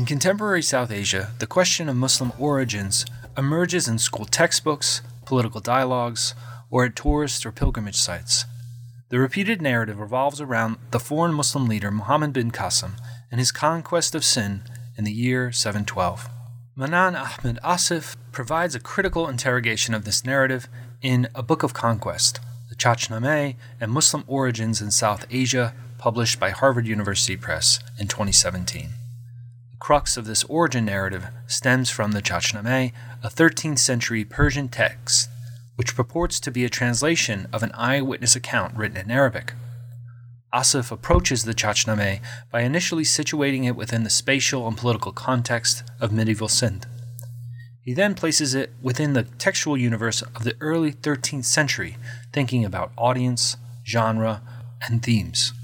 In contemporary South Asia, the question of Muslim origins emerges in school textbooks, political dialogues, or at tourist or pilgrimage sites. The repeated narrative revolves around the foreign Muslim leader Muhammad bin Qasim and his conquest of Sind in the year 712. Manan Ahmed Asif provides a critical interrogation of this narrative in A Book of Conquest, the Chachnameh and Muslim Origins in South Asia, published by Harvard University Press in 2017 crux of this origin narrative stems from the Chachnameh, a 13th century Persian text which purports to be a translation of an eyewitness account written in Arabic. Asif approaches the Chachnameh by initially situating it within the spatial and political context of medieval Sind. He then places it within the textual universe of the early 13th century, thinking about audience, genre, and themes.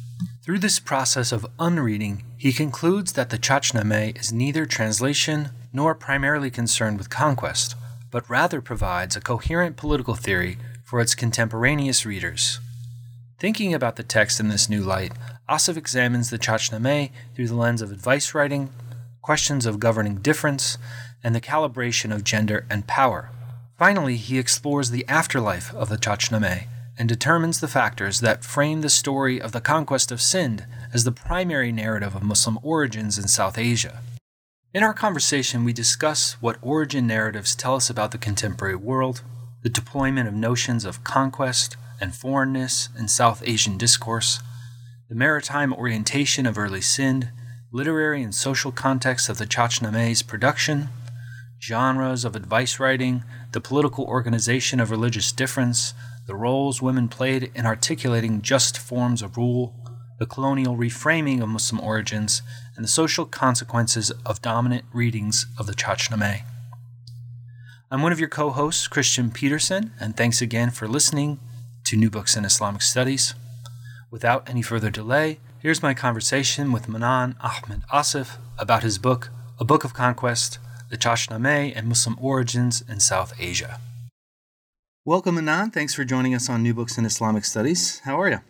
Through this process of unreading, he concludes that the Chachnameh is neither translation nor primarily concerned with conquest, but rather provides a coherent political theory for its contemporaneous readers. Thinking about the text in this new light, Asif examines the Chachnameh through the lens of advice writing, questions of governing difference, and the calibration of gender and power. Finally, he explores the afterlife of the Chachnameh and determines the factors that frame the story of the conquest of Sind as the primary narrative of Muslim origins in South Asia. In our conversation, we discuss what origin narratives tell us about the contemporary world, the deployment of notions of conquest and foreignness in South Asian discourse, the maritime orientation of early Sind, literary and social context of the Chachnameh's production, genres of advice writing, the political organization of religious difference, the roles women played in articulating just forms of rule, the colonial reframing of Muslim origins, and the social consequences of dominant readings of the Chachnameh. I'm one of your co hosts, Christian Peterson, and thanks again for listening to New Books in Islamic Studies. Without any further delay, here's my conversation with Manan Ahmed Asif about his book, A Book of Conquest The Chachnameh and Muslim Origins in South Asia. Welcome, Manan. Thanks for joining us on New Books in Islamic Studies. How are you?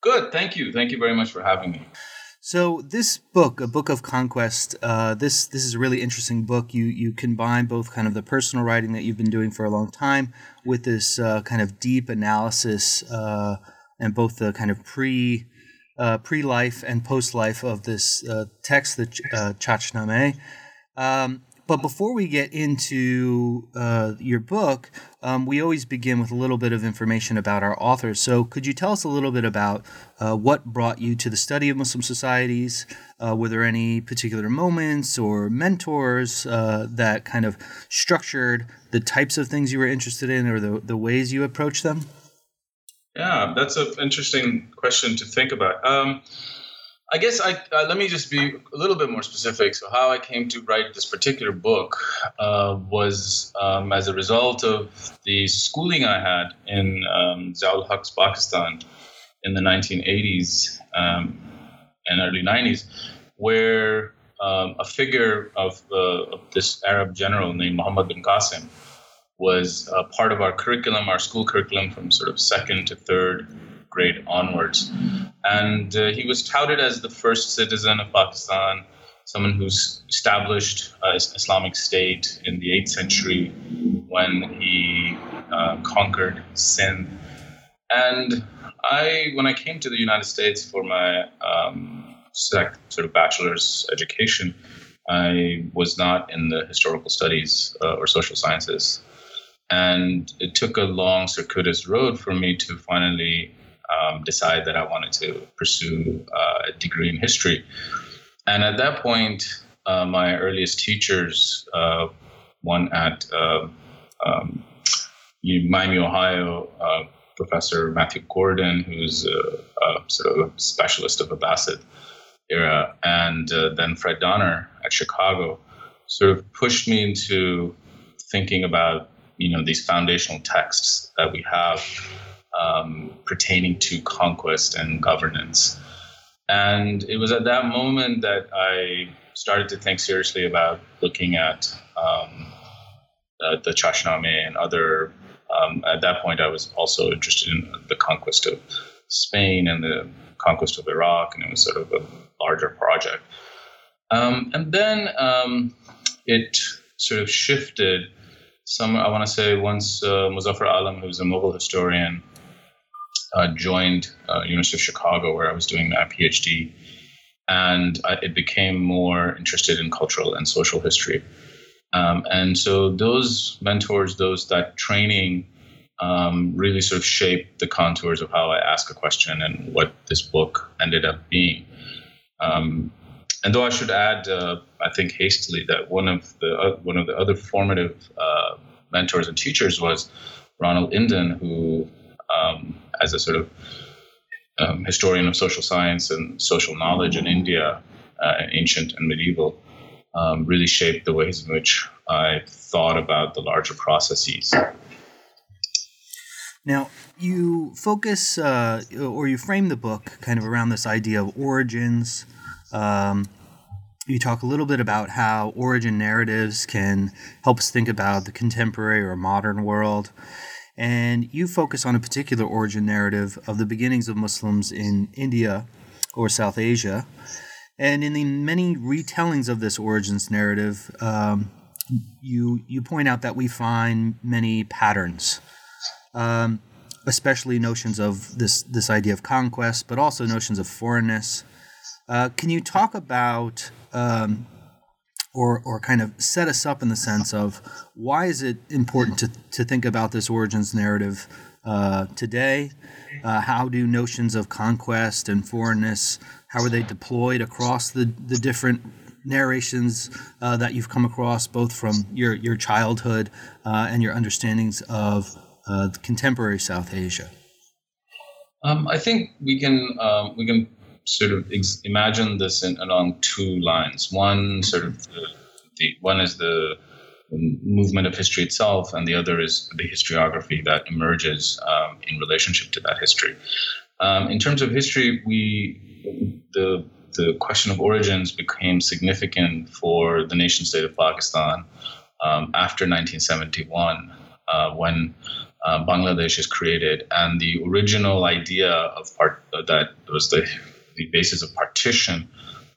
Good. Thank you. Thank you very much for having me. So this book, a book of conquest, uh, this this is a really interesting book. You you combine both kind of the personal writing that you've been doing for a long time with this uh, kind of deep analysis uh, and both the kind of pre uh, pre life and post life of this uh, text, the uh, Chachnameh. Um, but before we get into uh, your book, um, we always begin with a little bit of information about our authors. So, could you tell us a little bit about uh, what brought you to the study of Muslim societies? Uh, were there any particular moments or mentors uh, that kind of structured the types of things you were interested in or the, the ways you approached them? Yeah, that's an interesting question to think about. Um, I guess I uh, let me just be a little bit more specific. So, how I came to write this particular book uh, was um, as a result of the schooling I had in um, Ziaul Haq's Pakistan in the 1980s um, and early 90s, where um, a figure of, uh, of, this Arab general named Muhammad bin Qasim was part of our curriculum, our school curriculum, from sort of second to third grade onwards. And uh, he was touted as the first citizen of Pakistan, someone who's established uh, Islamic State in the 8th century when he uh, conquered Sindh. And I, when I came to the United States for my um, sort of bachelor's education, I was not in the historical studies uh, or social sciences. And it took a long, circuitous road for me to finally um, decide that I wanted to pursue uh, a degree in history. And at that point, uh, my earliest teachers, uh, one at uh, um, Miami, Ohio, uh, Professor Matthew Gordon, who's a, a, sort of a specialist of Abbasid era, and uh, then Fred Donner at Chicago, sort of pushed me into thinking about you know these foundational texts that we have um, pertaining to conquest and governance. And it was at that moment that I started to think seriously about looking at um, uh, the Chachnameh and other. Um, at that point, I was also interested in the conquest of Spain and the conquest of Iraq, and it was sort of a larger project. Um, and then um, it sort of shifted. Some I want to say once uh, Muzaffar Alam, who's a Mughal historian, uh, joined uh, University of Chicago, where I was doing my PhD, and I, it became more interested in cultural and social history. Um, and so those mentors, those that training, um, really sort of shaped the contours of how I ask a question and what this book ended up being. Um, and though I should add, uh, I think hastily that one of the uh, one of the other formative uh, mentors and teachers was Ronald Inden, who um, as a sort of um, historian of social science and social knowledge in India, uh, ancient and medieval, um, really shaped the ways in which I thought about the larger processes. Now, you focus uh, or you frame the book kind of around this idea of origins. Um, you talk a little bit about how origin narratives can help us think about the contemporary or modern world. And you focus on a particular origin narrative of the beginnings of Muslims in India or South Asia. And in the many retellings of this origins narrative, um, you you point out that we find many patterns, um, especially notions of this this idea of conquest, but also notions of foreignness. Uh, can you talk about um, or, or kind of set us up in the sense of why is it important to, to think about this origins narrative uh, today? Uh, how do notions of conquest and foreignness, how are they deployed across the, the different narrations uh, that you've come across, both from your, your childhood uh, and your understandings of uh, contemporary South Asia? Um, I think we can um, we can sort of ex- imagine this in, along two lines. One sort of the, the one is the movement of history itself, and the other is the historiography that emerges um, in relationship to that history. Um, in terms of history, we the the question of origins became significant for the nation state of Pakistan um, after 1971, uh, when uh, Bangladesh is created, and the original idea of part uh, that was the the basis of partition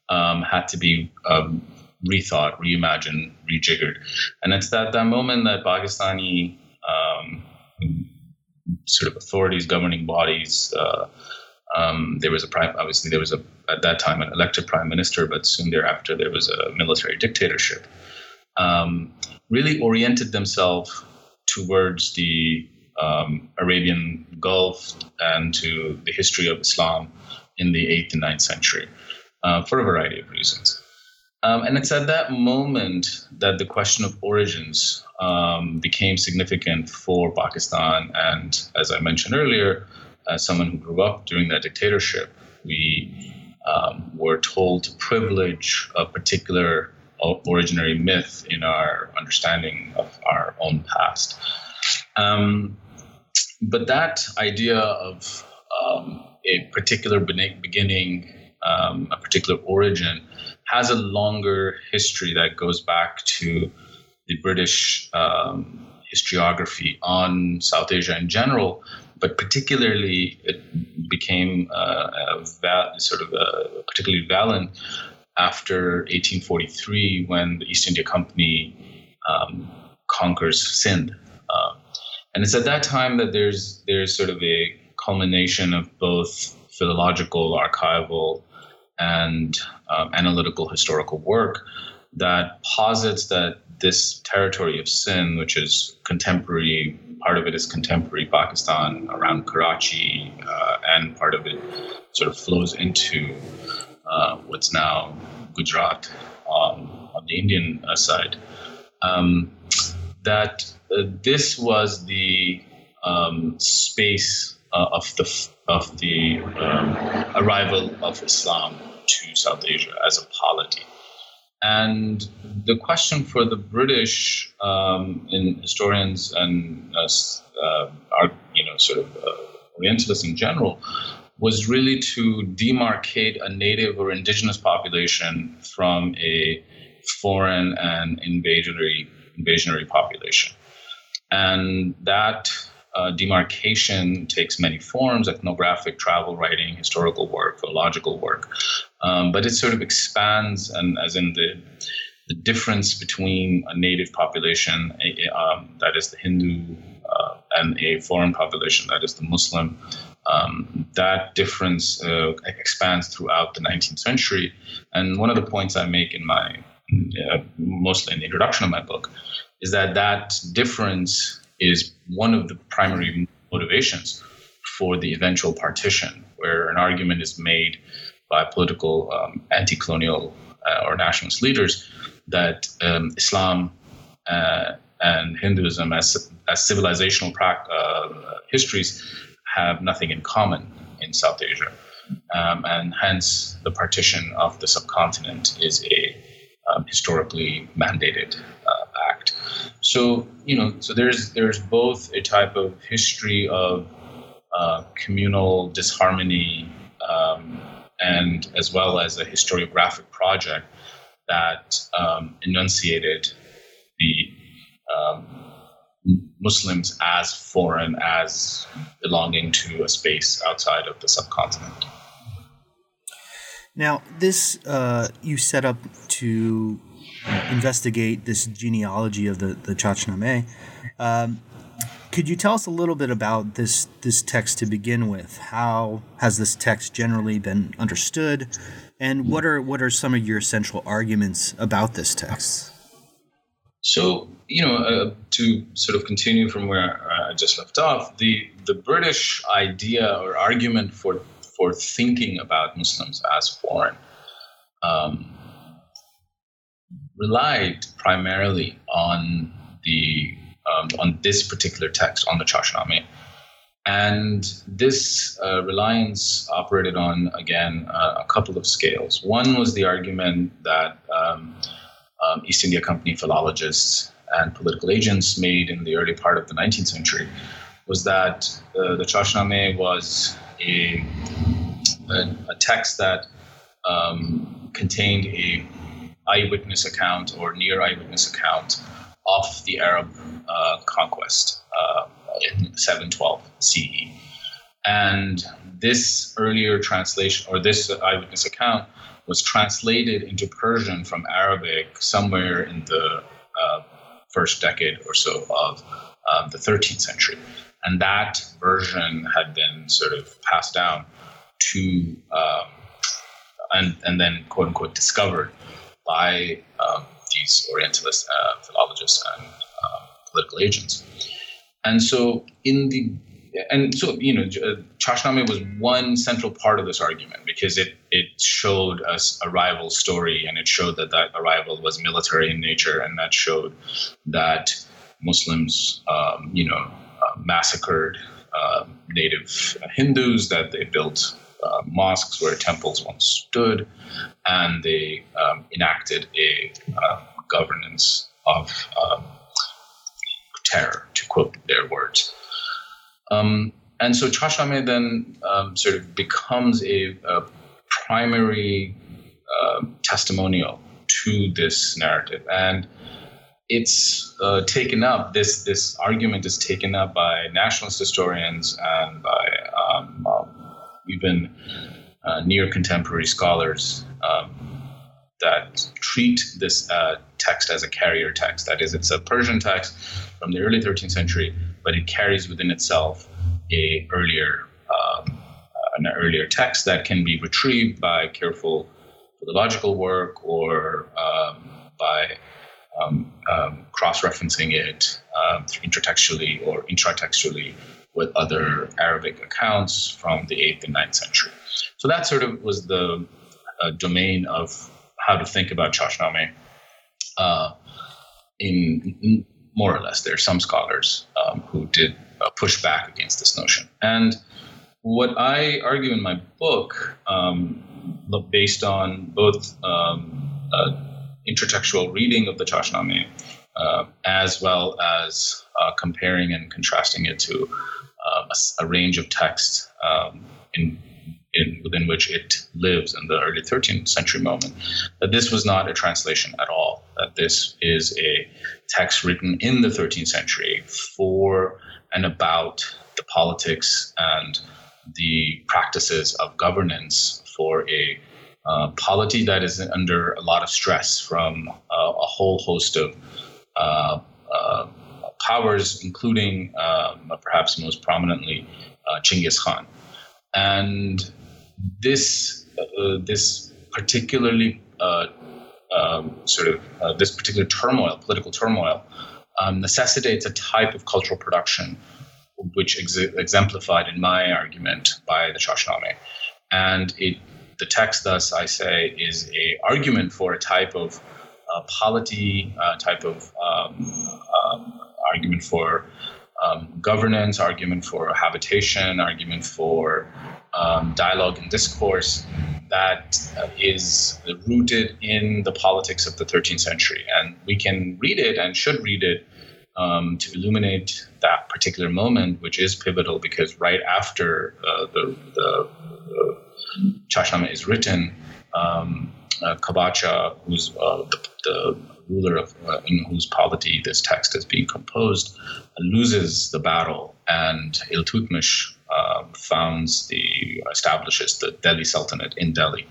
um, had to be um, rethought, reimagined, rejiggered. And it's at that moment that Pakistani um, sort of authorities, governing bodies, uh, um, there was a prime, obviously there was a, at that time an elected prime minister, but soon thereafter there was a military dictatorship, um, really oriented themselves towards the um, Arabian Gulf and to the history of Islam in the 8th and 9th century uh, for a variety of reasons. Um, and it's at that moment that the question of origins um, became significant for Pakistan. And as I mentioned earlier, as someone who grew up during that dictatorship, we um, were told to privilege a particular originary myth in our understanding of our own past. Um, but that idea of um, a particular beginning, um, a particular origin, has a longer history that goes back to the British um, historiography on South Asia in general, but particularly it became uh, val- sort of particularly valent after 1843 when the East India Company um, conquers Sindh. Uh, and it's at that time that there's there's sort of a culmination of both philological, archival, and um, analytical historical work that posits that this territory of Sind, which is contemporary, part of it is contemporary Pakistan around Karachi, uh, and part of it sort of flows into uh, what's now Gujarat um, on the Indian uh, side. Um, that uh, this was the um, space uh, of the of the um, arrival of Islam to South Asia as a polity. And the question for the British um, in historians and uh, uh, you know sort of uh, Orientalists in general was really to demarcate a native or indigenous population from a foreign and invasionary invasionary population, and that uh, demarcation takes many forms ethnographic, travel writing, historical work, philological work. Um, but it sort of expands, and as in the, the difference between a native population, um, that is the Hindu, uh, and a foreign population, that is the Muslim, um, that difference uh, expands throughout the 19th century. And one of the points I make in my, uh, mostly in the introduction of my book, is that that difference is one of the primary motivations for the eventual partition, where an argument is made by political um, anti colonial uh, or nationalist leaders that um, Islam uh, and Hinduism, as, as civilizational pra- uh, histories, have nothing in common in South Asia. Um, and hence, the partition of the subcontinent is a um, historically mandated. So you know, so there's there's both a type of history of uh, communal disharmony, um, and as well as a historiographic project that um, enunciated the um, Muslims as foreign, as belonging to a space outside of the subcontinent. Now, this uh, you set up to investigate this genealogy of the, the Chachnameh. Um, could you tell us a little bit about this this text to begin with? How has this text generally been understood, and what are what are some of your central arguments about this text? So you know, uh, to sort of continue from where I just left off, the the British idea or argument for for thinking about Muslims as foreign um, relied primarily on the um, on this particular text on the Chachnameh. And this uh, reliance operated on, again, uh, a couple of scales. One was the argument that um, um, East India Company philologists and political agents made in the early part of the 19th century was that uh, the Chachnameh was a, a, a text that um, contained a eyewitness account or near eyewitness account of the Arab uh, conquest uh, in 712 CE. And this earlier translation, or this eyewitness account, was translated into Persian from Arabic somewhere in the uh, first decade or so of um, the 13th century. And that version had been sort of passed down to, um, and, and then quote unquote discovered by um, these Orientalist uh, philologists and um, political agents. And so, in the and so you know, Chachnameh was one central part of this argument because it it showed us a rival story and it showed that that arrival was military in nature and that showed that Muslims, um, you know, uh, massacred uh, native Hindus, that they built uh, mosques where temples once stood, and they um, enacted a uh, governance of um, terror, to quote their words. Um, and so Chachnameh then um, sort of becomes a, a primary uh, testimonial to this narrative. And it's uh, taken up, this, this argument is taken up by nationalist historians and by um even uh, near contemporary scholars um, that treat this uh, text as a carrier text. That is, it's a Persian text from the early 13th century, but it carries within itself a earlier um, an earlier text that can be retrieved by careful philological work or um, by um, um cross-referencing it um, intertextually or intratextually with other Arabic accounts from the 8th and 9th century. So that sort of was the uh, domain of how to think about Chachnameh uh, in, in, more or less. There are some scholars um, who did uh, push back against this notion. And what I argue in my book, um, based on both um, uh, intertextual reading of the Chachnameh, uh, as well as uh, comparing and contrasting it to uh, a, a, range of texts um, in, in, within which it lives in the early 13th century moment, that this was not a translation at all, that this is a text written in the 13th century for and about the politics and the practices of governance for a uh, polity that is under a lot of stress from uh, a whole host of uh, uh powers, including um, perhaps most prominently uh, Genghis Khan. And this uh, this particularly um, sort of this particular turmoil, political turmoil, um, necessitates a type of cultural production which ex- exemplified in my argument by the Chachnameh. And it, the text, thus, I say, is a argument for a type of uh, polity, uh, type of um, um, argument for um, governance, argument for habitation, argument for um, dialogue and discourse that uh, is rooted in the politics of the 13th century. And we can read it and should read it um, to illuminate that particular moment, which is pivotal because right after uh, the, the, Chachnama is written, um, uh, Qabacha, who's uh, the, the, ruler of uh, in whose polity this text is being composed, loses the battle, and Iltutmish uh, founds the establishes the Delhi Sultanate in Delhi,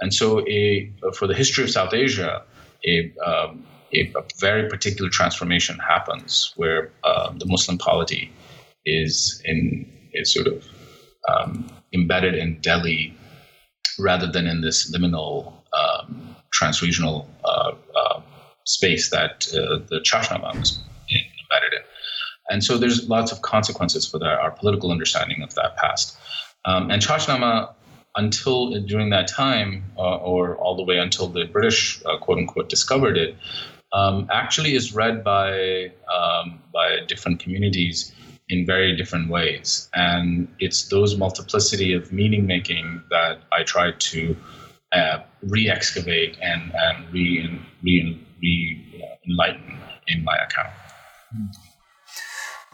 and so a, for the history of South Asia, a um, a, a very particular transformation happens where um, the Muslim polity is in is sort of um, embedded in Delhi rather than in this liminal um, transregional uh, space that uh, the Chachnama was embedded in. And so there's lots of consequences for that, our political understanding of that past. Um, and Chachnama, until during that time, uh, or all the way until the British, uh, quote unquote, discovered it, um, actually is read by um, by different communities in very different ways, and it's those multiplicity of meaning making that I try to uh, re-excavate and and re re, re enlightened in my account.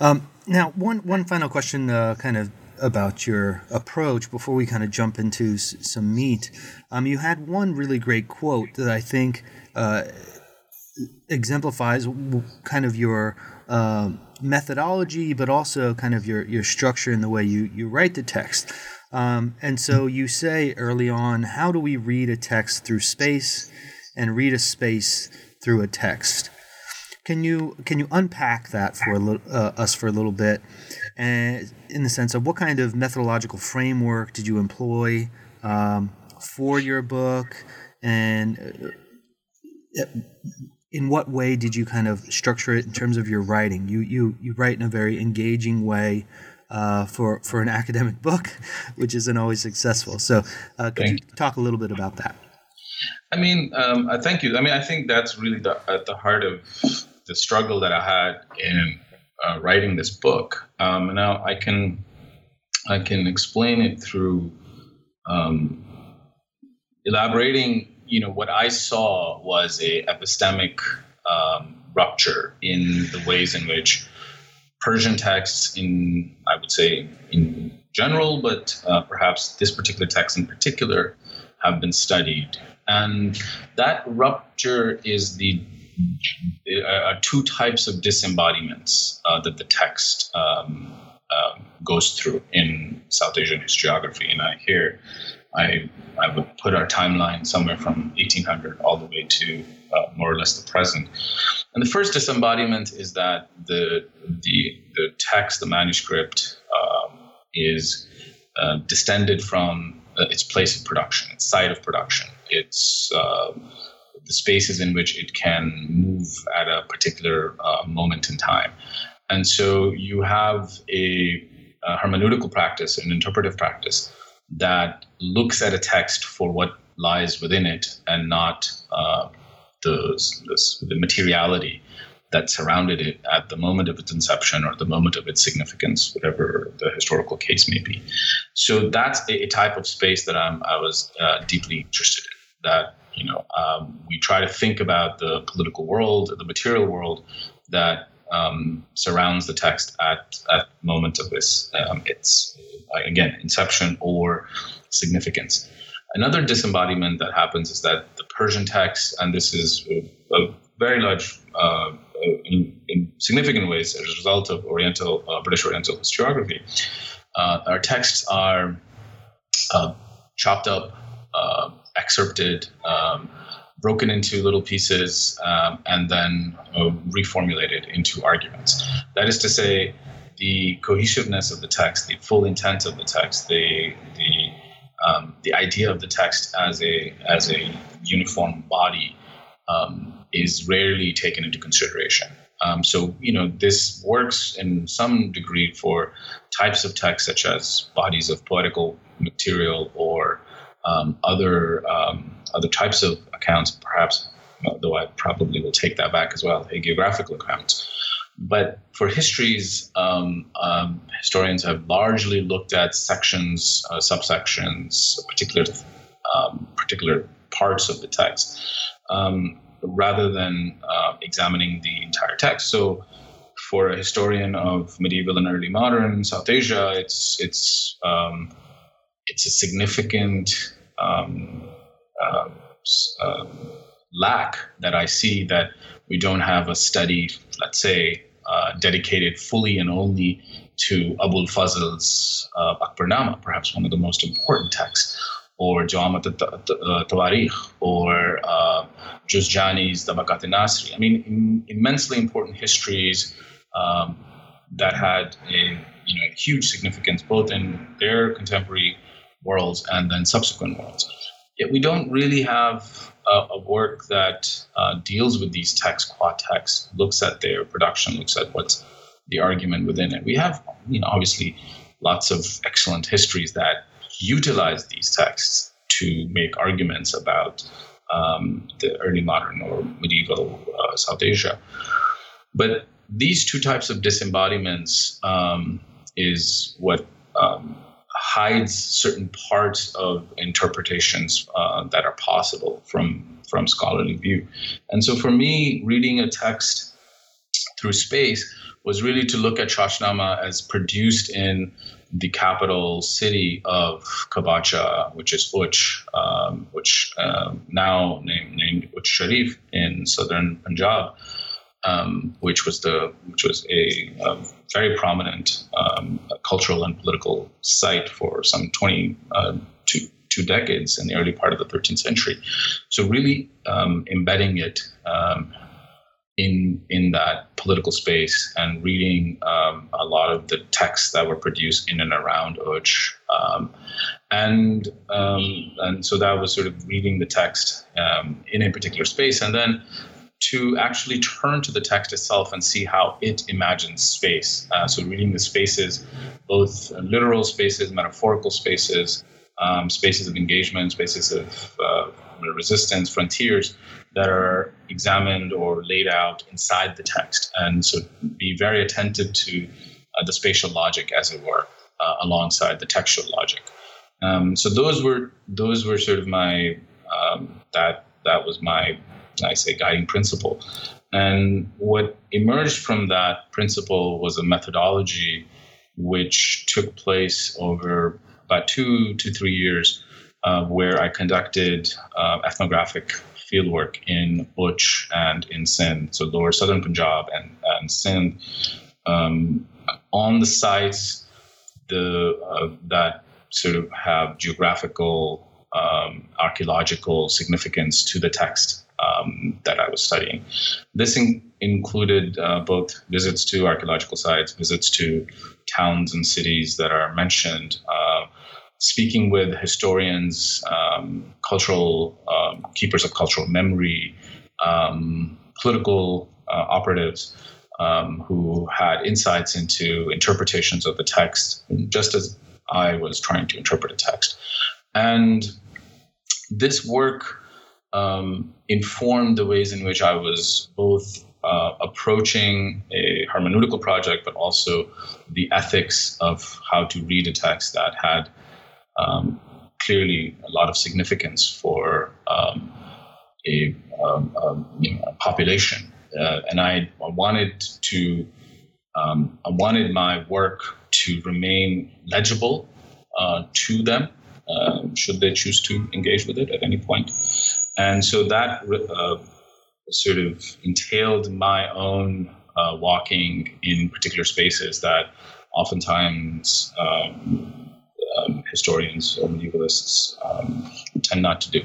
Um, now, one one final question, uh, kind of about your approach before we kind of jump into s- some meat. Um, you had one really great quote that I think uh, exemplifies kind of your uh, methodology, but also kind of your, your structure in the way you, you write the text. Um, and so you say early on, how do we read a text through space and read a space through a text? Can you can you unpack that for a little, uh, us for a little bit, and in the sense of what kind of methodological framework did you employ um, for your book, and uh, in what way did you kind of structure it in terms of your writing? You you you write in a very engaging way uh, for for an academic book, which isn't always successful. So, uh, could you talk a little bit about that? I mean, um, I thank you. I mean, I think that's really the, at the heart of the struggle that I had in uh, writing this book. Um, now I can I can explain it through um, elaborating you know, what I saw was a epistemic um, rupture in the ways in which Persian texts, in I would say in general, but uh, perhaps this particular text in particular, have been studied, and that rupture is the uh, two types of disembodiments uh, that the text um, um, goes through in South Asian historiography, and I hear I, I would put our timeline somewhere from 1800 all the way to uh, more or less the present. And the first disembodiment is that the, the, the text, the manuscript, um, is uh, distended from uh, its place of production, its site of production, its uh, the spaces in which it can move at a particular uh, moment in time. And so you have a, a hermeneutical practice, an interpretive practice that looks at a text for what lies within it and not uh, the, the, the, materiality that surrounded it at the moment of its inception or the moment of its significance, whatever the historical case may be. So that's a, a type of space that I'm, I was uh, deeply interested in. That you know, um, we try to think about the political world, the material world that um, surrounds the text at at moment of this um, its again inception or significance. Another disembodiment that happens is that the Persian text, and this is a, a very large, uh, in, in, significant ways as a result of Oriental uh, British Oriental historiography, uh, our texts are uh, chopped up, uh, excerpted, um, broken into little pieces, um, and then uh, reformulated into arguments. That is to say, the cohesiveness of the text, the full intent of the text, the the um, the idea of the text as a as a uniform body um, is rarely taken into consideration. Um, so you know this works in some degree for types of text such as bodies of poetical material or um, other um, other types of accounts, perhaps. Though I probably will take that back as well, hagiographical accounts. But for histories, um, um, historians have largely looked at sections, uh, subsections, particular particular parts of the text, um, rather than uh, examining the entire text. So, for a historian of medieval and early modern South Asia, it's it's um, it's a significant um, uh, lack that I see that we don't have a study, let's say, uh, dedicated fully and only to Abul Fazl's uh, Akbarnama, perhaps one of the most important texts, or Jawamut Tawarikh, or uh, Juzjani's Tabakat Nasri. I mean, Im- immensely important histories um, that had a you know huge significance both in their contemporary worlds and then subsequent worlds. Yet we don't really have a, a work that uh, deals with these texts, qua texts, looks at their production, looks at what's the argument within it. We have, you know, obviously lots of excellent histories that utilize these texts to make arguments about um, the early modern or medieval uh, South Asia. But these two types of disembodiments um, is what um, hides certain parts of interpretations uh, that are possible from from scholarly view. And so for me, reading a text through space was really to look at Chachnama as produced in the capital city of Kabacha, which is Uch, um, which um, now named, named Uch Sharif in southern Punjab um, which was the which was a, a very prominent um, cultural and political site for some 20 uh, two, two decades in the early part of the 13th century. So really um, embedding it um, in in that political space and reading um, a lot of the texts that were produced in and around Uch. Um, and and so that was sort of reading the text in a particular space, and then to actually turn to the text itself and see how it imagines space. Uh, so, reading the spaces, both literal spaces, metaphorical spaces, um, spaces of engagement, spaces of uh, resistance, frontiers that are examined or laid out inside the text. And so, be very attentive to uh, the spatial logic, as it were, uh, alongside the textual logic. Um, so those were those were sort of my um, that that was my I say guiding principle. And what emerged from that principle was a methodology which took place over about two to three years, uh, where I conducted uh, ethnographic fieldwork in Uch and in Sindh, so lower southern Punjab and, and Sindh, um, on the sites the, uh, that sort of have geographical, um, archaeological significance to the text um, that I was studying. This in- included uh, both visits to archaeological sites, visits to towns and cities that are mentioned, uh, speaking with historians, um, cultural um, keepers of cultural memory, um, political uh, operatives. Um, who had insights into interpretations of the text, just as I was trying to interpret a text. And this work um, informed the ways in which I was both uh, approaching a hermeneutical project, but also the ethics of how to read a text that had um, clearly a lot of significance for um, a, um, um, a, population. Uh, and I, I, wanted to, um, I wanted my work to remain legible uh, to them, uh, should they choose to engage with it at any point. And so that uh, sort of entailed my own uh, walking in particular spaces that oftentimes um, um, historians or medievalists um, tend not to do.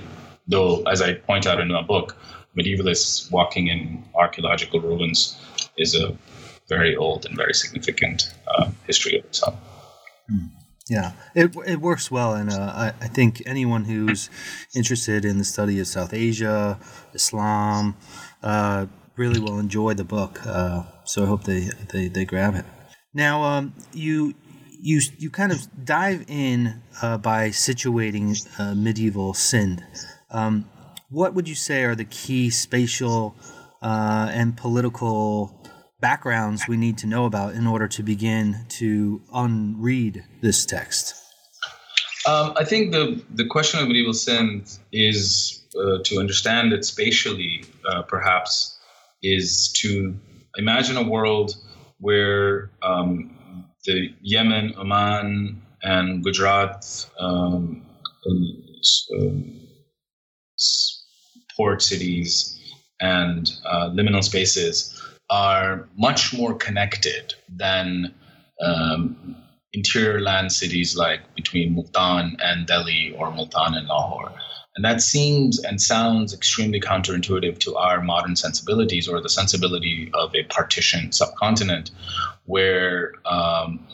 Though, as I point out in my book, medievalists walking in archaeological ruins is a very old and very significant uh, history of its own. Hmm. Yeah, it, it works well, and uh, I, I think anyone who's interested in the study of South Asia, Islam, uh, really will enjoy the book. Uh, so I hope they, they, they grab it. Now, um, you you you kind of dive in uh, by situating uh, medieval Sind. Um, what would you say are the key spatial uh, and political backgrounds we need to know about in order to begin to unread this text? Um, I think the the question of medieval Sind is uh, to understand it spatially, uh, perhaps, is to imagine a world where um, the Yemen, Oman, and Gujarat um, um, port cities and uh, liminal spaces are much more connected than um, interior land cities like between Multan and Delhi or Multan and Lahore. And that seems and sounds extremely counterintuitive to our modern sensibilities or the sensibility of a partitioned subcontinent where um,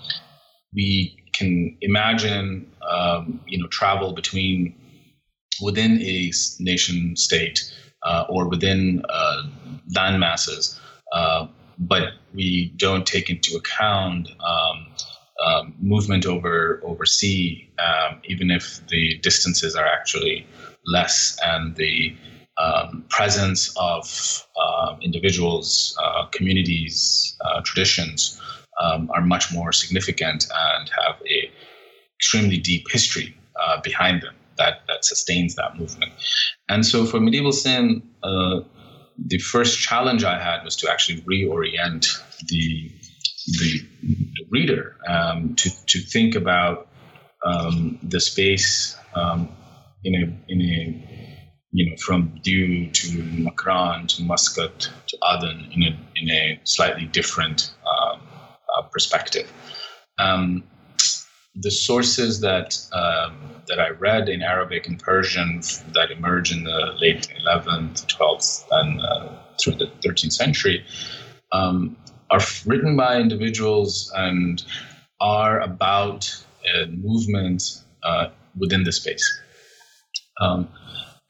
we can imagine um, you know travel between within a nation state uh, or within uh, land masses, uh, but we don't take into account um, um movement over over sea, um, even if the distances are actually less and the um, presence of uh, individuals, uh, communities, uh, traditions um, are much more significant and have a extremely deep history uh, behind them that that sustains that movement. And so, for medieval Sind, uh, the first challenge I had was to actually reorient the the reader um, to to think about um, the space um, in a in a you know from Diu to Makran to Muscat to Aden in a in a slightly different um, uh, perspective. Um, the sources that um, that I read in Arabic and Persian that emerged in the late 11th, 12th, and uh, through the 13th century um, are written by individuals and are about a movement uh, within the space. Um,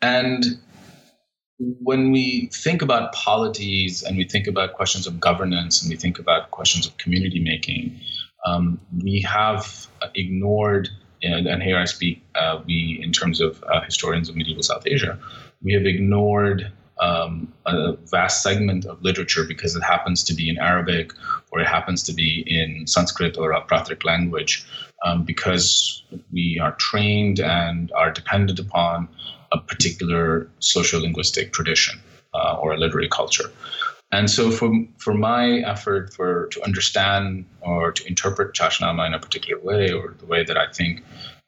and when we think about polities and we think about questions of governance and we think about questions of community making, um, we have ignored, and, and here I speak, uh, we in terms of uh, historians of medieval South Asia, we have ignored um, a vast segment of literature because it happens to be in Arabic or it happens to be in Sanskrit or a Prakrit language um, because we are trained and are dependent upon a particular social linguistic tradition uh, or a literary culture. And so, for, for my effort for to understand or to interpret Chachnama in a particular way, or the way that I think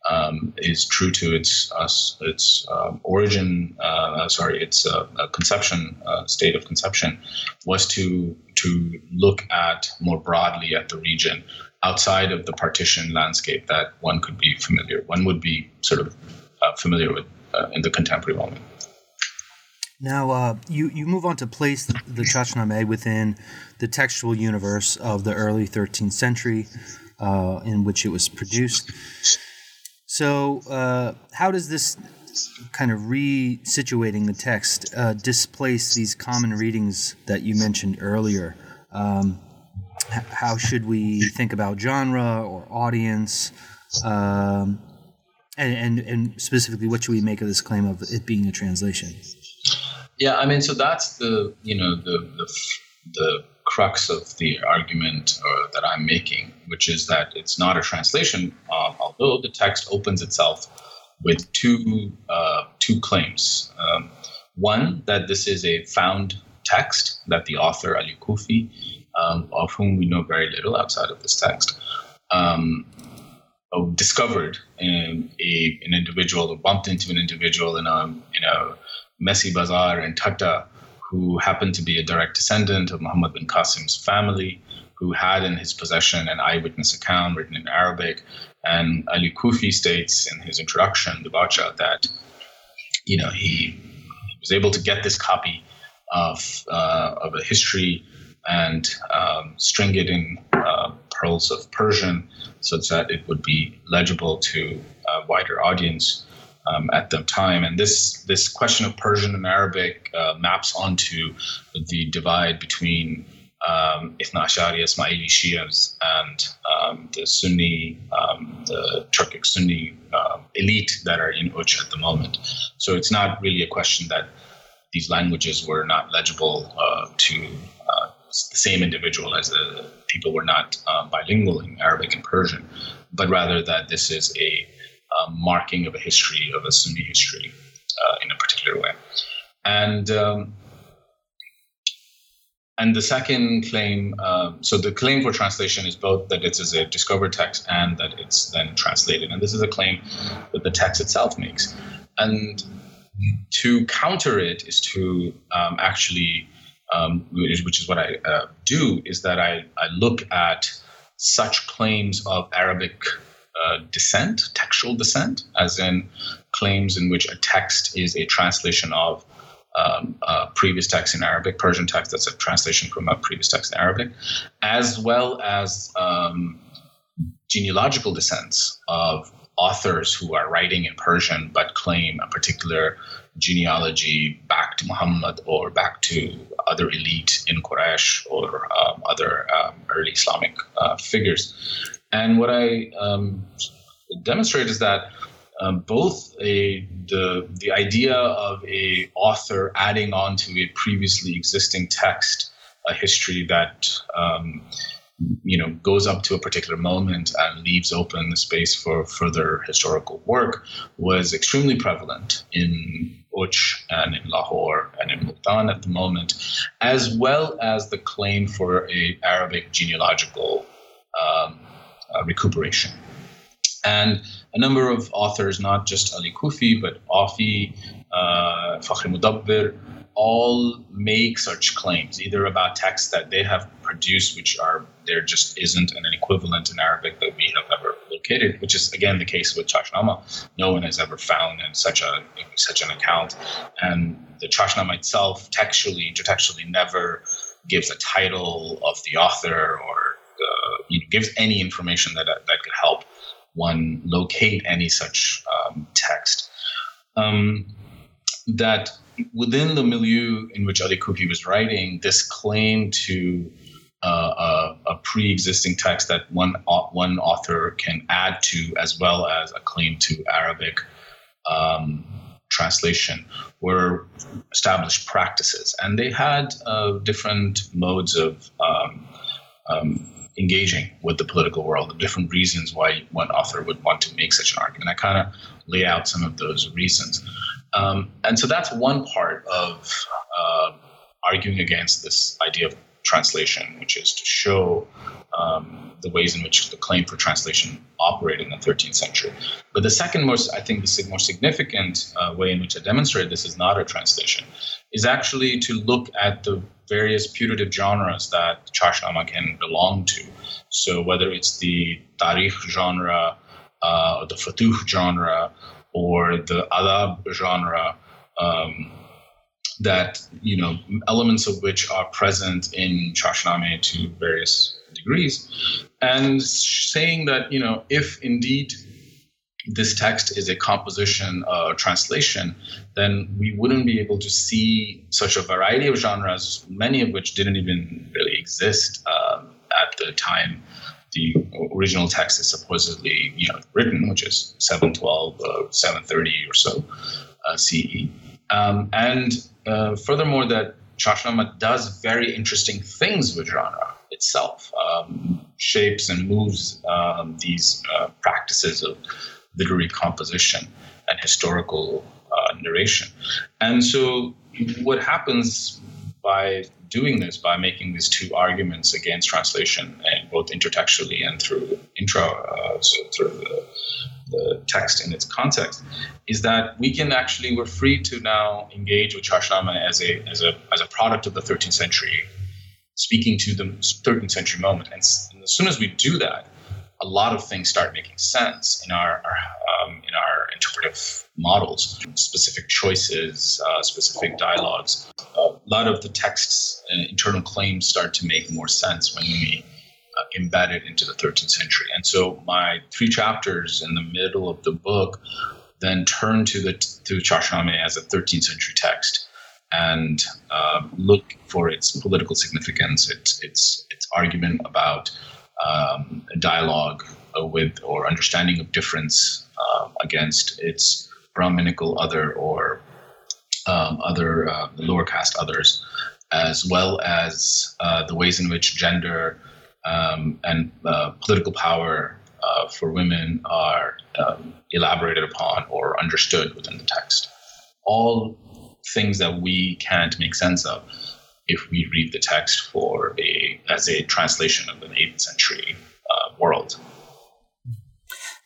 um, is true to its uh, its uh, origin, uh, sorry, its uh, conception uh, state of conception, was to to look at more broadly at the region outside of the partition landscape that one could be familiar, one would be sort of uh, familiar with in the contemporary moment. Now, uh, you, you move on to place the, the within the textual universe of the early 13th century uh, in which it was produced. So, uh, how does this kind of resituating the text uh, displace these common readings that you mentioned earlier? Um, how should we think about genre or audience? Um, and, and, and specifically, what should we make of this claim of it being a translation? Yeah, I mean, so that's the you know the the the crux of the argument uh, that I'm making, which is that it's not a translation, uh, although the text opens itself with two uh, two claims. Um, one that this is a found text that the author Ali Kufi, um, of whom we know very little outside of this text, um, discovered in a, an individual or bumped into an individual in a in a messy bazaar in Thatta who happened to be a direct descendant of Muhammad bin Qasim's family, who had in his possession an eyewitness account written in Arabic. And Ali Kufi states in his introduction, the Bacha, that you know he, he was able to get this copy of uh, of a history and um, string it in pearls of Persian such that it would be legible to a wider audience um, at the time. And this this question of Persian and Arabic uh, maps onto the divide between um, Ithna Ashari Ismaili Shias and um, the Sunni, um, the Turkic Sunni uh, elite that are in Uch at the moment. So it's not really a question that these languages were not legible uh, to the same individual as the people were not uh, bilingual in Arabic and Persian, but rather that this is a um, marking of a history of a Sunni history uh, in a particular way. And um, and the second claim, uh, so the claim for translation is both that it is a discovered text and that it's then translated. And this is a claim that the text itself makes. And to counter it is to um, actually, um, which is what I uh, do, is that I, I look at such claims of Arabic uh, descent, textual descent, as in claims in which a text is a translation of um, previous text in Arabic, Persian text that's a translation from a previous text in Arabic, as well as um, genealogical descents of authors who are writing in Persian but claim a particular genealogy back to Muhammad or back to other elite in Quraysh or um, other um, early Islamic uh, figures. And what I um, demonstrate is that um, both a, the the idea of a author adding on to a previously existing text a history that um, you know goes up to a particular moment and leaves open the space for further historical work was extremely prevalent in Uch and in Lahore and in Multan at the moment, as well as the claim for a Arabic genealogical um, uh, recuperation. And a number of authors, not just Ali Kufi, but Aufi, uh, Fakhri Mudabbir, all make such claims, either about texts that they have produced, which are there just isn't an equivalent in Arabic that we have ever located, which is again the case with Chachnama. No one has ever found in such a such an account, and the Chachnama itself, textually, intertextually, never gives a title of the author or uh, you know, gives any information that that could help one locate any such um, text. Um, that within the milieu in which Ali Kufi was writing, this claim to uh, a, a, pre-existing text that one one author can add to, as well as a claim to Arabic um, translation, were established practices, and they had uh, different modes of um, um, engaging with the political world, the different reasons why one author would want to make such an argument. I kind of lay out some of those reasons. Um, and so that's one part of uh, arguing against this idea of translation, which is to show um, the ways in which the claim for translation operated in the 13th century. But the second most, I think, the more significant uh, way in which I demonstrate this is not a translation, is actually to look at the various putative genres that Chachnama can belong to. So whether it's the Tarikh genre, uh, or the Futuh genre, or the Adab genre, um, that you know elements of which are present in Chachname to various degrees, and saying that you know if indeed this text is a composition or uh, translation, then we wouldn't be able to see such a variety of genres, many of which didn't even really exist um, at the time the original text is supposedly you know written, which is 712, uh, 730 or so uh, CE. Um, and uh, furthermore, that Chachnama does very interesting things with genre itself, um, shapes and moves um, these uh, practices of literary composition and historical uh, narration. And so, what happens by doing this, by making these two arguments against translation, and both intertextually and through intra, uh, so through the, the text in its context, is that we can actually we're free to now engage with Chachnama as a as a as a product of the 13th century, speaking to the 13th century moment. And, and as soon as we do that, a lot of things start making sense in our, our um, in our interpretive models, specific choices, uh, specific dialogues. a lot of the text's internal claims start to make more sense when we uh, embed it into the 13th century. And so my three chapters in the middle of the book then turn to the to Chachname as a 13th century text and uh, look for its political significance, its its its argument about um, dialogue with or understanding of difference uh, against its Brahminical other or um, other uh, lower caste others, as well as uh, the ways in which gender um, and uh, political power uh, for women are um, elaborated upon or understood within the text. All things that we can't make sense of if we read the text for a as a translation of an 8th century uh, world.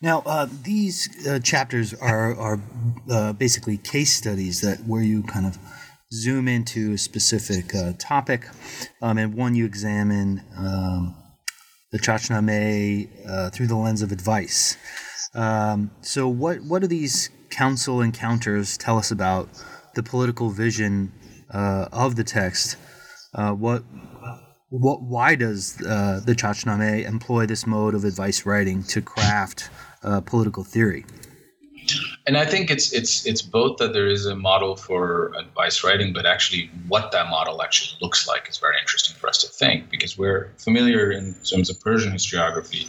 Now, uh, these uh, chapters are are uh, basically case studies that where you kind of zoom into a specific uh, topic, um, and one you examine um, the Chachname uh, through the lens of advice. Um, so, what what do these council encounters tell us about the political vision of the text uh, what what why does uh, the Chachname employ this mode of advice writing to craft uh, political theory? And I think it's it's it's both that there is a model for advice writing, but actually what that model actually looks like is very interesting for us to think because we're familiar in terms of Persian historiography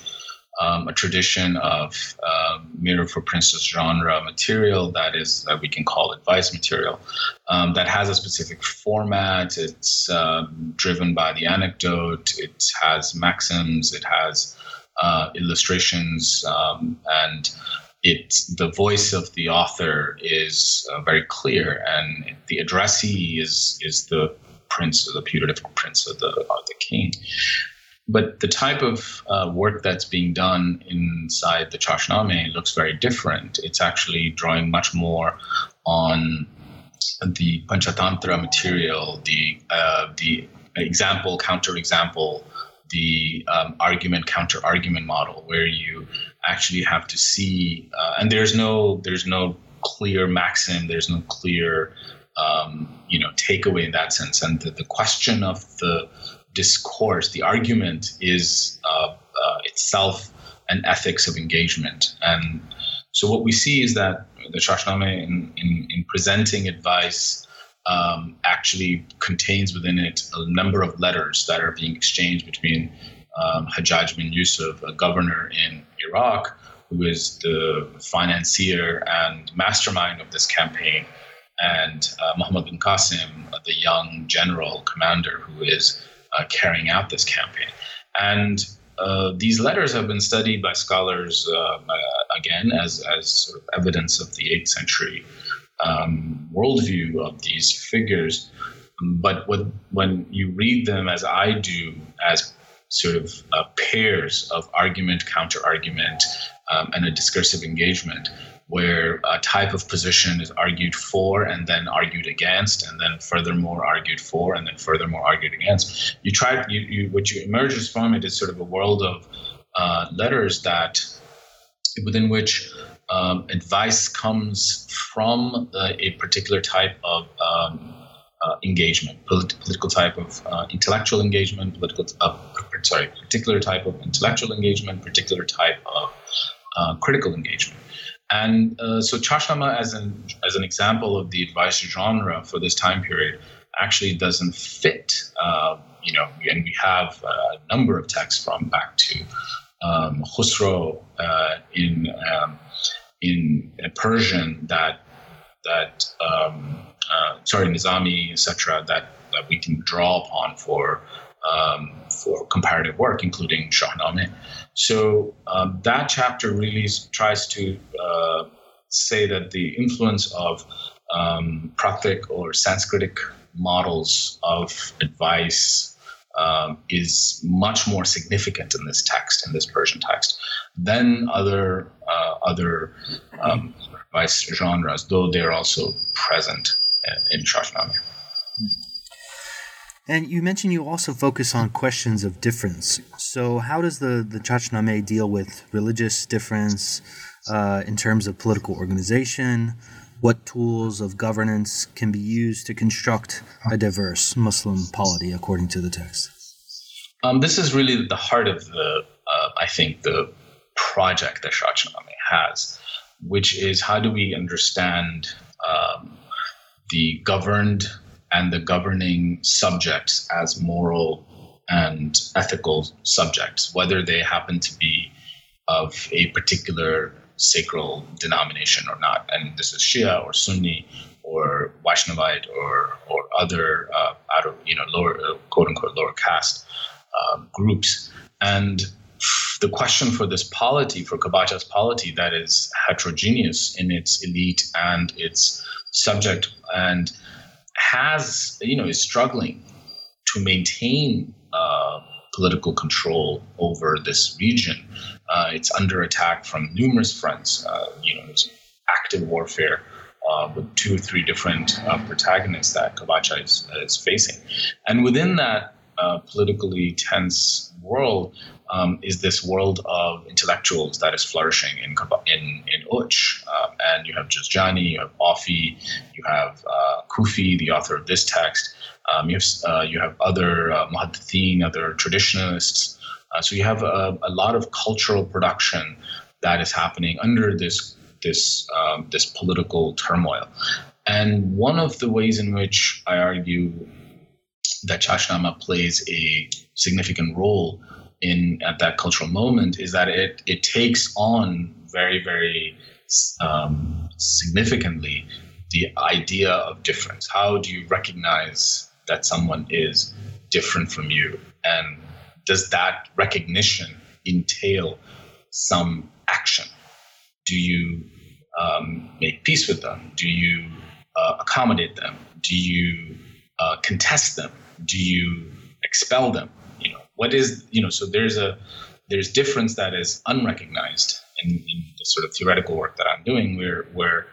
um, a tradition of um, mirror for princess genre material that is that we can call advice material um, that has a specific format. It's um, driven by the anecdote. It has maxims. It has uh, illustrations um, and the voice of the author is uh, very clear and the addressee is is the prince or the putative prince of the, of the king but the type of uh, work that's being done inside the Chachname looks very different. It's actually drawing much more on the Panchatantra material, the uh, the example, counter example, the um, argument counter argument model, where you actually have to see, uh, and there's no there's no clear maxim, there's no clear um, you know takeaway in that sense, and the, the question of the discourse, the argument is uh, uh, itself an ethics of engagement. And so what we see is that the Chachname, in, in, in presenting advice, um, actually contains within it a number of letters that are being exchanged between um, Hajjaj bin Yusuf, a governor in Iraq, who is the financier and mastermind of this campaign, and uh, Muhammad bin Qasim, the young general commander who is uh, carrying out this campaign. And uh, these letters have been studied by scholars uh, uh, again as, as sort of evidence of the 8th century um, worldview of these figures. But what, when you read them, as I do, as sort of uh, pairs of argument, counter argument, um, and a discursive engagement, where a type of position is argued for and then argued against and then furthermore argued for and then furthermore argued against. You try you, you what you emerges from it is sort of a world of uh, letters that within which um, advice comes from uh, a particular type of um, uh, engagement, polit- political type of uh, intellectual engagement, political, sorry, particular type of intellectual engagement, particular type of uh, critical engagement. And uh, so Chachnama, as an as an example of the advice genre for this time period, actually doesn't fit. Uh, you know, and we have a number of texts from back to um, Khusro uh, in um, in Persian that that um, uh, sorry Nizami etc. that that we can draw upon for um, for comparative work, including Shahnameh. So um, that chapter really tries to uh, say that the influence of um, Prakritic or Sanskritic models of advice um, is much more significant in this text, in this Persian text, than other uh, other um, advice genres, though they're also present in Shahnameh. And you mentioned you also focus on questions of difference. So, how does the, the Chachnameh deal with religious difference uh, in terms of political organization? What tools of governance can be used to construct a diverse Muslim polity according to the text? Um, this is really the heart of the, uh, I think, the project that Chachnameh has, which is how do we understand um, the governed and the governing subjects as moral and ethical subjects, whether they happen to be of a particular sacral denomination or not. And this is Shia or Sunni or Vaishnavite or or other uh, out of you know lower uh, quote unquote lower caste uh, groups. And the question for this polity, for Kabacha's polity, that is heterogeneous in its elite and its subject and has, you know, is struggling to maintain uh, political control over this region. Uh, it's under attack from numerous fronts. Uh, you know, active warfare uh, with two or three different uh, protagonists that Kabacha is, is, facing. And within that uh, politically tense world, um, is this world of intellectuals that is flourishing in in in Uch, um, and you have Juzjani, you have Aufi, you have uh, Kufi, the author of this text. Um, you have uh, you have other uh, muhaddithin, other traditionalists. Uh, so you have a, a, lot of cultural production that is happening under this this um, this political turmoil. And one of the ways in which I argue that Chachnameh plays a significant role in at that cultural moment is that it it takes on very very um, significantly the idea of difference. How do you recognize that someone is different from you, and does that recognition entail some action? Do you um, make peace with them? Do you uh, accommodate them? Do you uh, contest them? Do you expel them? What is you know so there's a there's difference that is unrecognized in, in the sort of theoretical work that I'm doing where where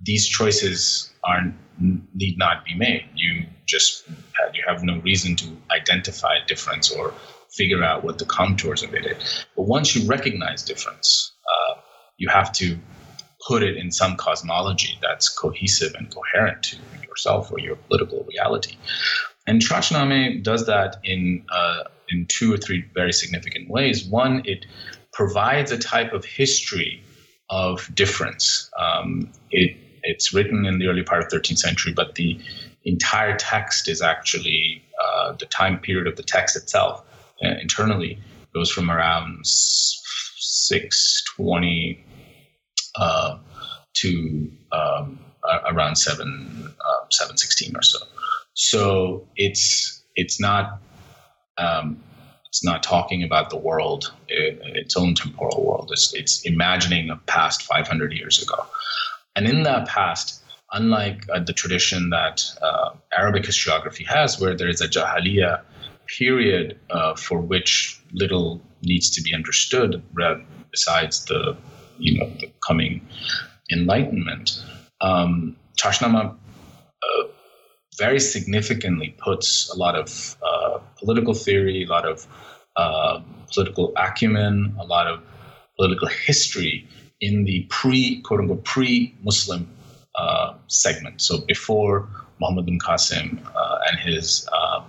these choices aren't need not be made. You just have, you have no reason to identify a difference or figure out what the contours of it is. But once you recognize difference, uh, you have to put it in some cosmology that's cohesive and coherent to yourself or your political reality. And Chachnameh does that in uh, in two or three very significant ways. One, it provides a type of history of difference. Um, it, it's written in the early part of 13th century, but the entire text is actually uh, the time period of the text itself uh, internally goes from around 620 uh, to um, around 7 uh, 716 or so. So it's it's not um, it's not talking about the world, it, its own temporal world. It's, it's imagining a past 500 years ago. And in that past, unlike uh, the tradition that uh, Arabic historiography has, where there is a Jahiliya period uh, for which little needs to be understood besides the, you know, the coming enlightenment, um, Chachnameh uh, very significantly puts a lot of uh, political theory, a lot of uh, political acumen, a lot of political history in the pre, quote unquote, pre Muslim uh, segment. So before Muhammad bin Qasim uh, and his um,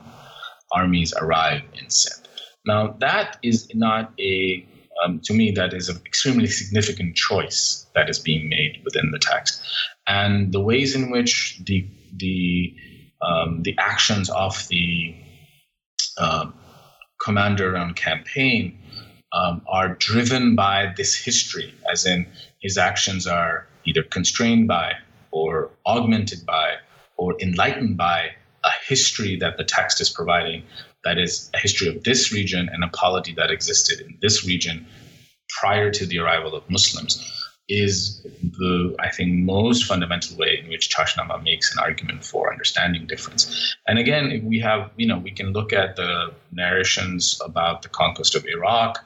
armies arrive in Sindh. Now, that is not a, um, to me, that is an extremely significant choice that is being made within the text. And the ways in which the, the um, the actions of the uh, commander on campaign um, are driven by this history, as in his actions are either constrained by or augmented by or enlightened by a history that the text is providing, that is a history of this region and a polity that existed in this region prior to the arrival of Muslims, is the I think most fundamental way in which Chachnama makes an argument for understanding difference. And again, we have you know we can look at the narrations about the conquest of Iraq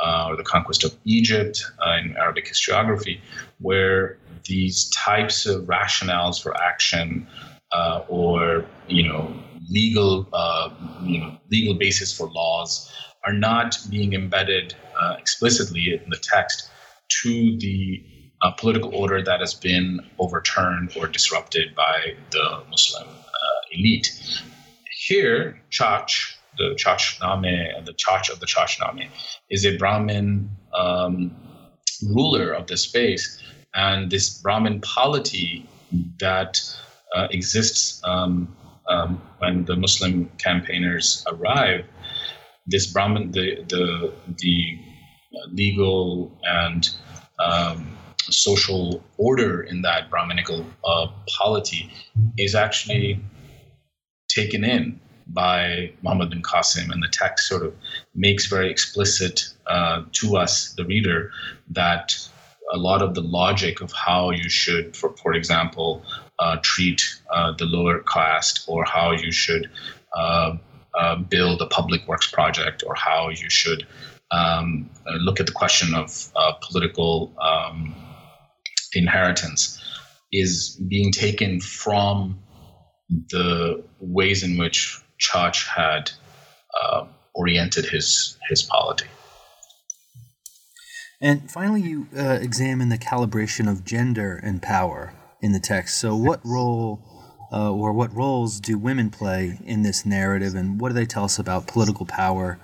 uh, or the conquest of Egypt uh, in Arabic historiography, where these types of rationales for action uh, or you know legal uh, you know legal basis for laws are not being embedded uh, explicitly in the text to the uh, political order that has been overturned or disrupted by the Muslim uh, elite. Here, Chach, the Chachname, and the Chach of the Chachname, is a Brahmin um, ruler of the space, and this Brahmin polity that uh, exists um, um, when the Muslim campaigners arrive. This Brahmin, the the the legal and um, social order in that Brahminical uh, polity is actually taken in by Muhammad bin Qasim, and the text sort of makes very explicit uh, to us, the reader, that a lot of the logic of how you should, for, for example, uh, treat uh, the lower caste, or how you should uh, uh, build a public works project, or how you should um, look at the question of uh, political um, inheritance, is being taken from the ways in which Chach had oriented his his polity. And finally, you uh, examine the calibration of gender and power in the text. So, what role uh, or what roles do women play in this narrative, and what do they tell us about political power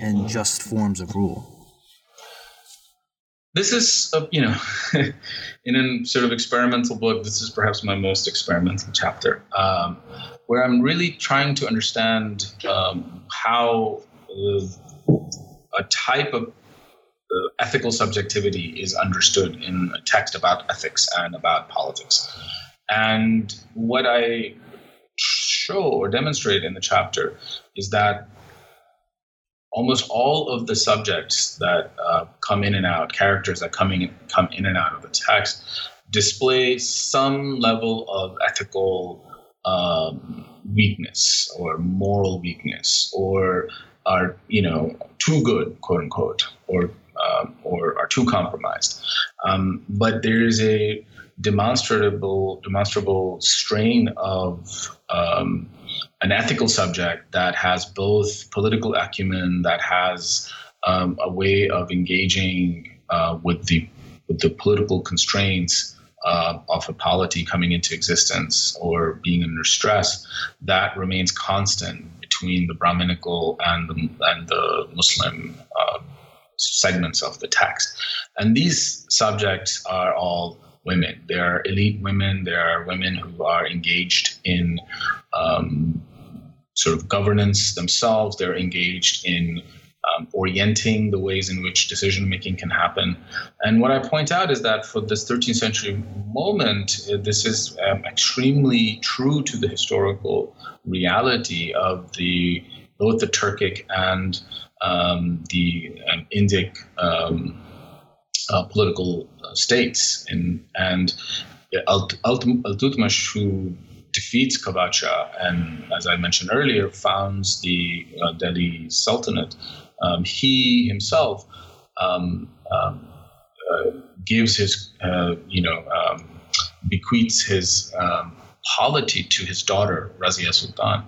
and just forms of rule? This is, a, you know, in a sort of experimental book, this is perhaps my most experimental chapter, um, where I'm really trying to understand um, how uh, a type of ethical subjectivity is understood in a text about ethics and about politics. And what I show or demonstrate in the chapter is that almost all of the subjects that uh, come in and out, characters that come in, come in and out of the text, display some level of ethical um, weakness or moral weakness or are you know too good quote unquote or um, or are too compromised. Um, but there is a demonstrable demonstrable strain of um, an ethical subject that has both political acumen, that has um, a way of engaging uh, with the with the political constraints uh, of a polity coming into existence or being under stress, that remains constant between the Brahminical and the, and the Muslim uh, segments of the text. And these subjects are all women. They are elite women. There are women who are engaged in um, sort of governance themselves. They're engaged in um, orienting the ways in which decision making can happen. And what I point out is that for this 13th century moment, uh, this is um, extremely true to the historical reality of the both the Turkic and um, the um, Indic um, uh, political uh, states. And, and Al Iltutmish, who defeats Qabacha and, as I mentioned earlier, founds the uh, Delhi Sultanate, um, he himself um, um, uh, gives his, uh, you know, bequeaths his polity to his daughter, Razia Sultan.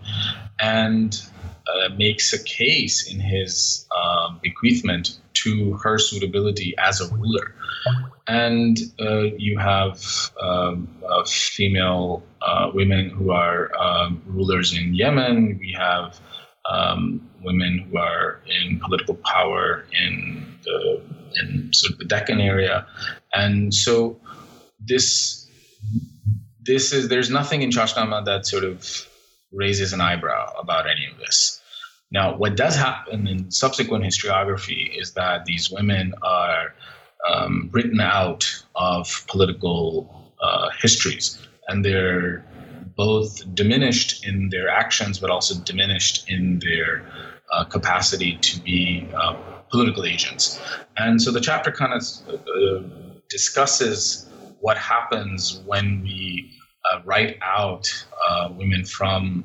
And uh, makes a case in his um, bequeathment to her suitability as a ruler. And uh, you have um, uh, female uh, women who are um, rulers in Yemen. We have um, women who are in political power in the in sort of the Deccan area, and so this this is there's nothing in Chachnama that sort of raises an eyebrow about any of this. Now, what does happen in subsequent historiography is that these women are um, written out of political uh, histories, and they're both diminished in their actions, but also diminished in their uh, capacity to be uh, political agents. And so the chapter kind of uh, discusses what happens when we uh, write out uh, women from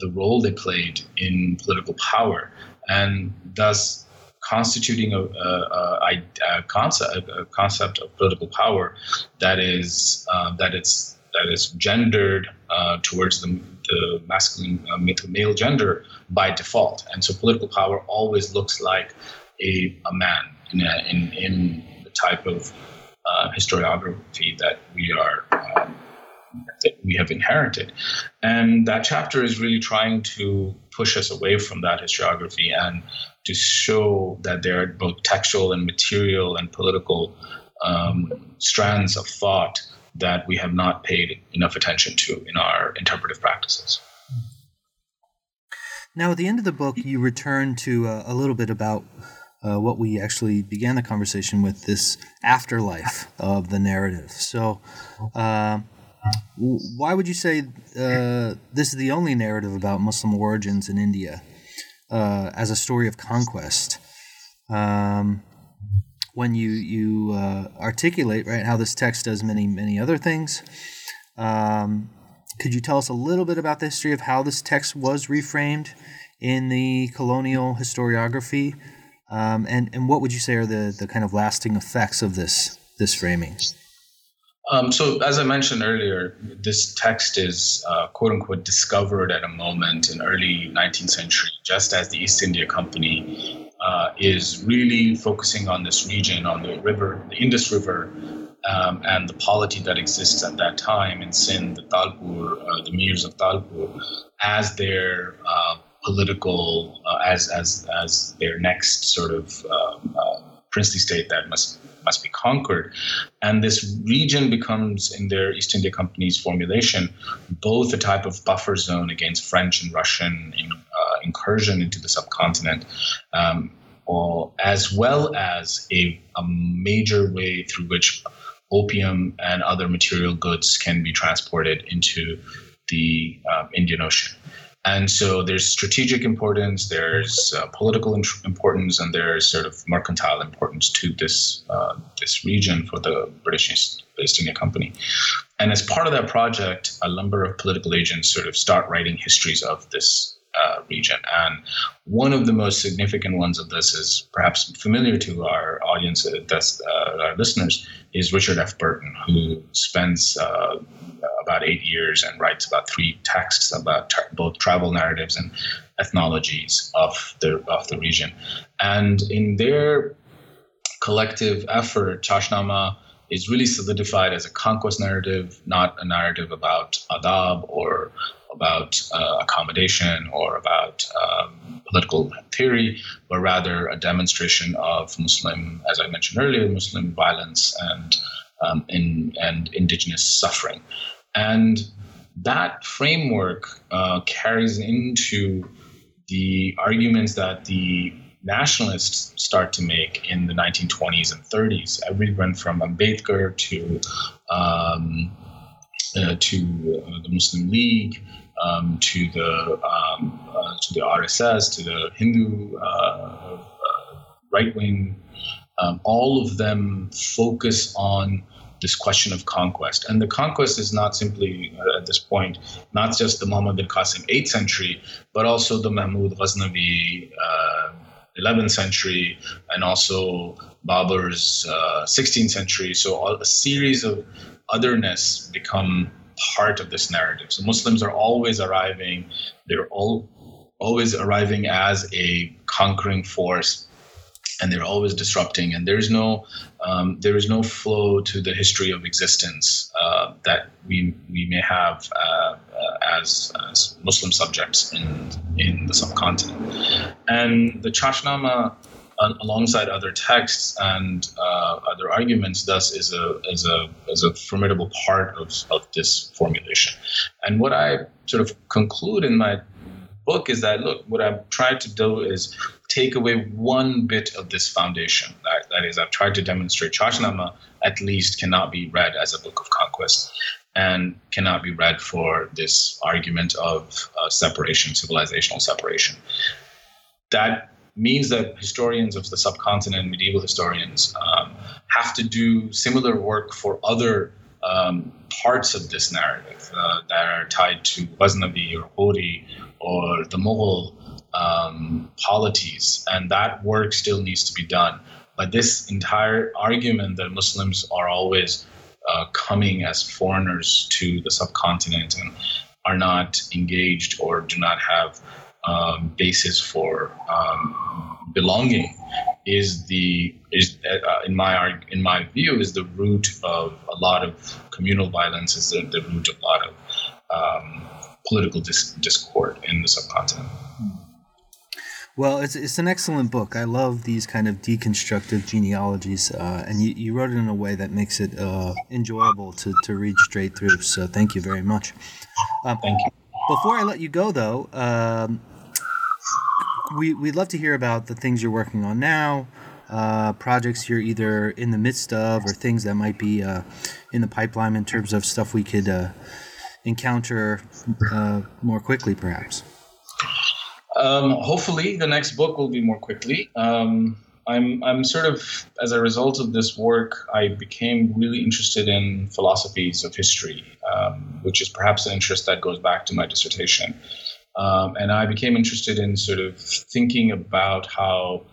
the role they played in political power, and thus constituting a, a, a, concept, a concept of political power that is uh, that it's that is gendered uh, towards the, the masculine uh, male gender by default, and so political power always looks like a, a man in, in, in the type of uh, historiography that we are um, we have inherited. And that chapter is really trying to push us away from that historiography and to show that there are both textual and material and political um, strands of thought that we have not paid enough attention to in our interpretive practices. Now, at the end of the book, you return to uh, a little bit about uh, what we actually began the conversation with this afterlife of the narrative. So, uh, why would you say uh, this is the only narrative about Muslim origins in India uh, as a story of conquest? Um, when you you uh, articulate right how this text does many many other things, um, could you tell us a little bit about the history of how this text was reframed in the colonial historiography, um, and and what would you say are the the kind of lasting effects of this this framing? Um, so, as I mentioned earlier, this text is uh, "quote unquote" discovered at a moment in early 19th century, just as the East India Company uh, is really focusing on this region, on the river, the Indus River, um, and the polity that exists at that time in Sindh, the Talpur, uh, the Mirs of Talpur, as their uh, political, uh, as as as their next sort of uh, princely state that must must be conquered. And this region becomes, in their East India Company's formulation, both a type of buffer zone against French and Russian in, uh, incursion into the subcontinent, um, or, as well as a, a major way through which opium and other material goods can be transported into the uh, Indian Ocean. And so there's strategic importance, there's uh, political importance, and there's sort of mercantile importance to this uh, this region for the British East India Company. And as part of that project, a number of political agents sort of start writing histories of this uh, region. And one of the most significant ones of this is perhaps familiar to our audience, uh, that's uh, our listeners, is Richard F. Burton, who spends uh, about eight years and writes about three texts about tra- both travel narratives and ethnologies of the of the region. And in their collective effort, Chachnama is really solidified as a conquest narrative, not a narrative about adab or about uh, accommodation or about um, political theory, but rather a demonstration of Muslim, as I mentioned earlier, Muslim violence and um, in, and indigenous suffering. And that framework uh, carries into the arguments that the nationalists start to make in the 1920s and 30s. Everyone from Ambedkar to um, uh, to uh, the Muslim League, um, to the um, uh, to the RSS, to the Hindu uh, uh, right wing, um, all of them focus on this question of conquest. And the conquest is not simply, at this point, not just the Muhammad bin Qasim 8th century, but also the Mahmud Ghaznavi 11th century, and also Babur's uh, 16th century. So all, a series of otherness become part of this narrative. So Muslims are always arriving, they're all always arriving as a conquering force and they're always disrupting and there's no um, there is no flow to the history of existence uh, that we we may have uh, as, as Muslim subjects in in the subcontinent and the Chachnama alongside other texts and uh, other arguments thus is a is a is a formidable part of, of this formulation and what I sort of conclude in my book is that look what I've tried to do is take away one bit of this foundation. That, that is, I've tried to demonstrate Chachnama at least cannot be read as a book of conquest. And cannot be read for this argument of uh, separation, civilizational separation. That means that historians of the subcontinent, medieval historians, um, have to do similar work for other um, parts of this narrative uh, that are tied to Ghaznavi or Ghori or the Mughal um, polities, and that work still needs to be done. But this entire argument that Muslims are always uh, coming as foreigners to the subcontinent and are not engaged or do not have um, basis for um, belonging is the is uh, in my in my view is the root of a lot of communal violence is the, the root of a lot of um, political dis- discord in the subcontinent. Well, it's, it's an excellent book. I love these kind of deconstructive genealogies, uh, and you, you wrote it in a way that makes it uh, enjoyable to, to read straight through. So thank you very much. Um, thank you. Before I let you go, though, um, we, we'd love to hear about the things you're working on now, uh, projects you're either in the midst of, or things that might be uh, in the pipeline in terms of stuff we could uh, encounter uh, more quickly, perhaps. Um, hopefully, the next book will be more quickly. Um, I'm, I'm sort of, as a result of this work, I became really interested in philosophies of history, um, which is perhaps an interest that goes back to my dissertation. Um, and I became interested in sort of thinking about how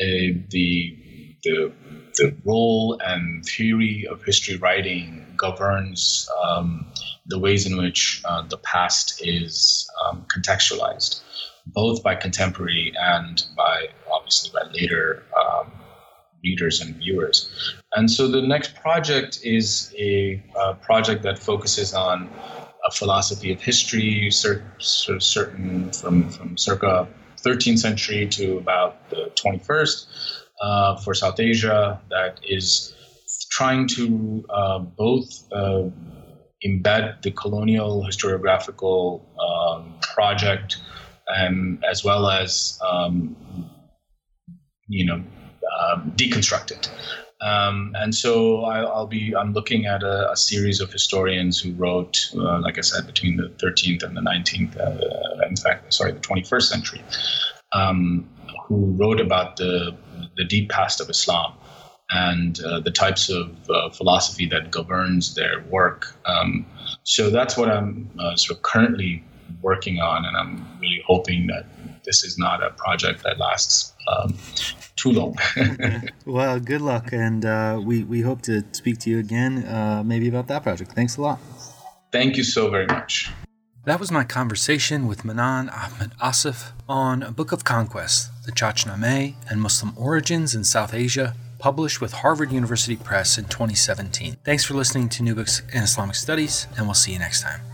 uh, the, the, the role and theory of history writing governs um, the ways in which uh, the past is um, contextualized both by contemporary and by obviously by later um, readers and viewers. And so the next project is a, a project that focuses on a philosophy of history, of certain from, from circa 13th century to about the 21st uh, for South Asia that is trying to uh, both uh, embed the colonial historiographical um, project um, as well as um, you know um, deconstruct it. Um, and so I, will be I'm looking at a, a, series of historians who wrote, uh, like I said, between the 13th and the 19th, uh, in fact, sorry, the 21st century, um, who wrote about the the deep past of Islam and uh, the types of uh, philosophy that governs their work. Um, so that's what I'm uh, sort of currently working on, and I'm really hoping that this is not a project that lasts um, too long. well, good luck, and uh, we we hope to speak to you again, uh, maybe about that project. Thanks a lot. Thank you so very much. That was my conversation with Manan Ahmed Asif on A Book of Conquest, the Chachnameh and Muslim Origins in South Asia, published with Harvard University Press in 2017. Thanks for listening to New Books in Islamic Studies, and we'll see you next time.